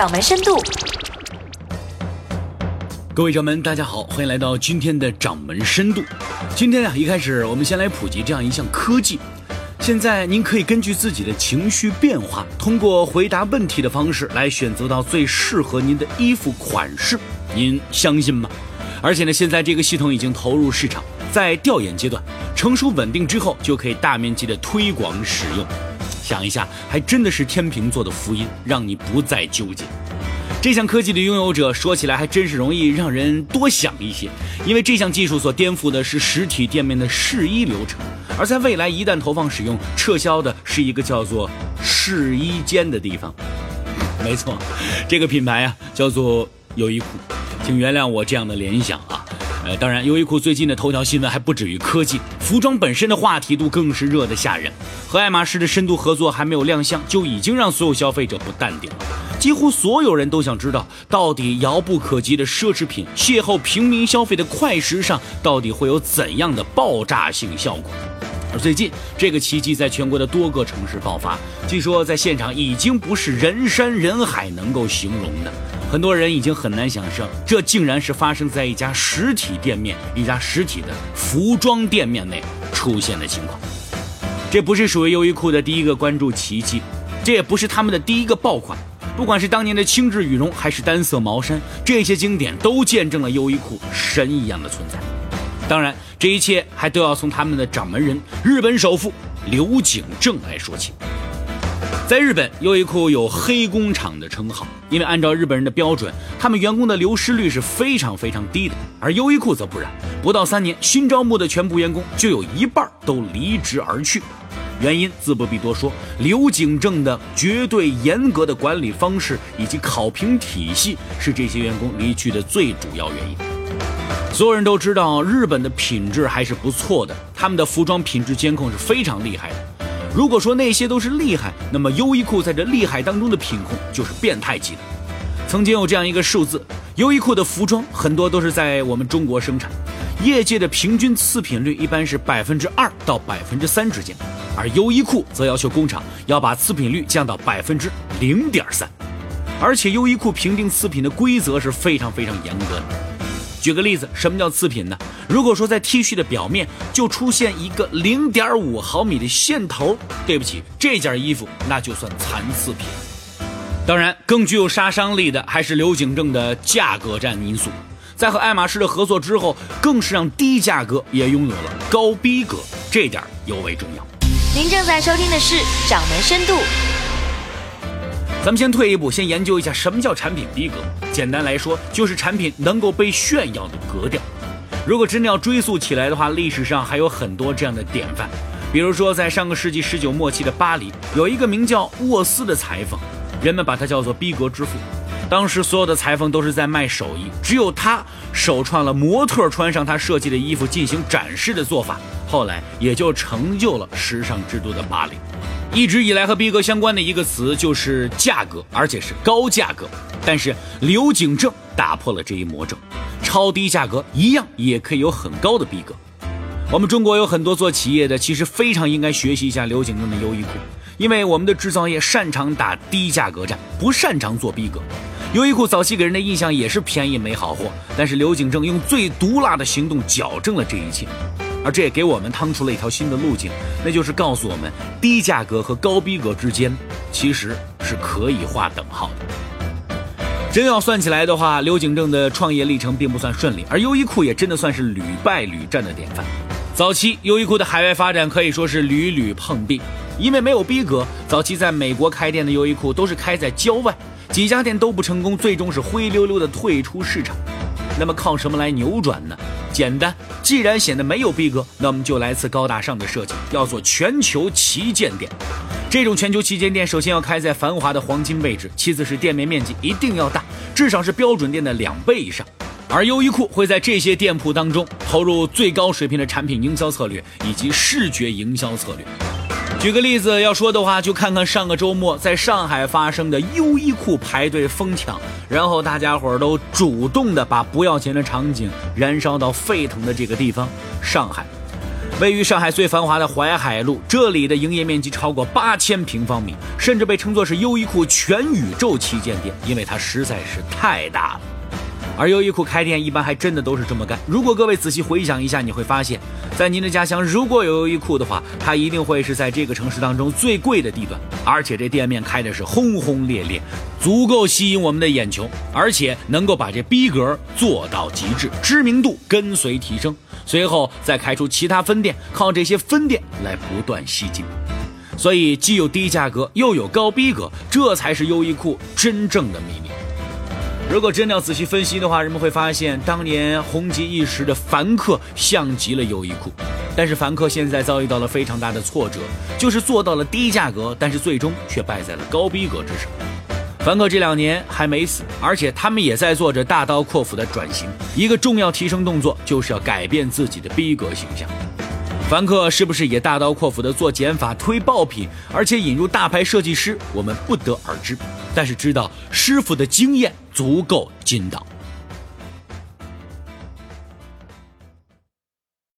掌门深度。各位掌门，大家好，欢迎来到今天的掌门深度。今天啊，一开始我们先来普及这样一项科技。现在您可以根据自己的情绪变化，通过回答问题的方式来选择到最适合您的衣服款式。您相信吗？而且呢，现在这个系统已经投入市场，在调研阶段，成熟稳定之后就可以大面积的推广使用。想一下，还真的是天秤座的福音，让你不再纠结。这项科技的拥有者说起来还真是容易让人多想一些，因为这项技术所颠覆的是实体店面的试衣流程，而在未来一旦投放使用，撤销的是一个叫做试衣间的地方。没错，这个品牌啊叫做优衣库，请原谅我这样的联想啊。呃，当然，优衣库最近的头条新闻还不止于科技，服装本身的话题度更是热得吓人。和爱马仕的深度合作还没有亮相，就已经让所有消费者不淡定了。几乎所有人都想知道，到底遥不可及的奢侈品邂逅平民消费的快时尚，到底会有怎样的爆炸性效果？而最近，这个奇迹在全国的多个城市爆发，据说在现场已经不是人山人海能够形容的。很多人已经很难想象，这竟然是发生在一家实体店面、一家实体的服装店面内出现的情况。这不是属于优衣库的第一个关注奇迹，这也不是他们的第一个爆款。不管是当年的轻质羽绒，还是单色毛衫，这些经典都见证了优衣库神一样的存在。当然，这一切还都要从他们的掌门人——日本首富刘景正来说起。在日本，优衣库有“黑工厂”的称号，因为按照日本人的标准，他们员工的流失率是非常非常低的。而优衣库则不然，不到三年，新招募的全部员工就有一半都离职而去。原因自不必多说，刘景正的绝对严格的管理方式以及考评体系是这些员工离去的最主要原因。所有人都知道，日本的品质还是不错的，他们的服装品质监控是非常厉害的。如果说那些都是厉害，那么优衣库在这厉害当中的品控就是变态级的。曾经有这样一个数字，优衣库的服装很多都是在我们中国生产，业界的平均次品率一般是百分之二到百分之三之间，而优衣库则要求工厂要把次品率降到百分之零点三，而且优衣库评定次品的规则是非常非常严格的。举个例子，什么叫次品呢？如果说在 T 恤的表面就出现一个零点五毫米的线头，对不起，这件衣服那就算残次品。当然，更具有杀伤力的还是刘景正的价格战因素。在和爱马仕的合作之后，更是让低价格也拥有了高逼格，这点尤为重要。您正在收听的是《掌门深度》。咱们先退一步，先研究一下什么叫产品逼格。简单来说，就是产品能够被炫耀的格调。如果真的要追溯起来的话，历史上还有很多这样的典范。比如说，在上个世纪十九末期的巴黎，有一个名叫沃斯的裁缝，人们把他叫做逼格之父。当时所有的裁缝都是在卖手艺，只有他首创了模特穿上他设计的衣服进行展示的做法，后来也就成就了时尚之都的巴黎。一直以来和逼格相关的一个词就是价格，而且是高价格。但是刘景正打破了这一魔咒，超低价格一样也可以有很高的逼格。我们中国有很多做企业的，其实非常应该学习一下刘景正的优衣库，因为我们的制造业擅长打低价格战，不擅长做逼格。优衣库早期给人的印象也是便宜没好货，但是刘景正用最毒辣的行动矫正了这一切。而这也给我们趟出了一条新的路径，那就是告诉我们，低价格和高逼格之间其实是可以划等号的。真要算起来的话，刘景正的创业历程并不算顺利，而优衣库也真的算是屡败屡战的典范。早期优衣库的海外发展可以说是屡屡碰壁，因为没有逼格，早期在美国开店的优衣库都是开在郊外，几家店都不成功，最终是灰溜溜的退出市场。那么靠什么来扭转呢？简单，既然显得没有逼格，那我们就来次高大上的设计，要做全球旗舰店。这种全球旗舰店，首先要开在繁华的黄金位置，其次是店面面积一定要大，至少是标准店的两倍以上。而优衣库会在这些店铺当中投入最高水平的产品营销策略以及视觉营销策略。举个例子，要说的话，就看看上个周末在上海发生的优衣库排队疯抢，然后大家伙儿都主动的把不要钱的场景燃烧到沸腾的这个地方——上海。位于上海最繁华的淮海路，这里的营业面积超过八千平方米，甚至被称作是优衣库全宇宙旗舰店，因为它实在是太大了。而优衣库开店一般还真的都是这么干。如果各位仔细回想一下，你会发现，在您的家乡如果有优衣库的话，它一定会是在这个城市当中最贵的地段，而且这店面开的是轰轰烈烈，足够吸引我们的眼球，而且能够把这逼格做到极致，知名度跟随提升。随后再开出其他分店，靠这些分店来不断吸金，所以既有低价格又有高逼格，这才是优衣库真正的秘密。如果真的要仔细分析的话，人们会发现，当年红极一时的凡客像极了优衣库，但是凡客现在遭遇到了非常大的挫折，就是做到了低价格，但是最终却败在了高逼格之上。凡客这两年还没死，而且他们也在做着大刀阔斧的转型。一个重要提升动作就是要改变自己的逼格形象。凡客是不是也大刀阔斧的做减法、推爆品，而且引入大牌设计师，我们不得而知。但是知道师傅的经验足够筋道。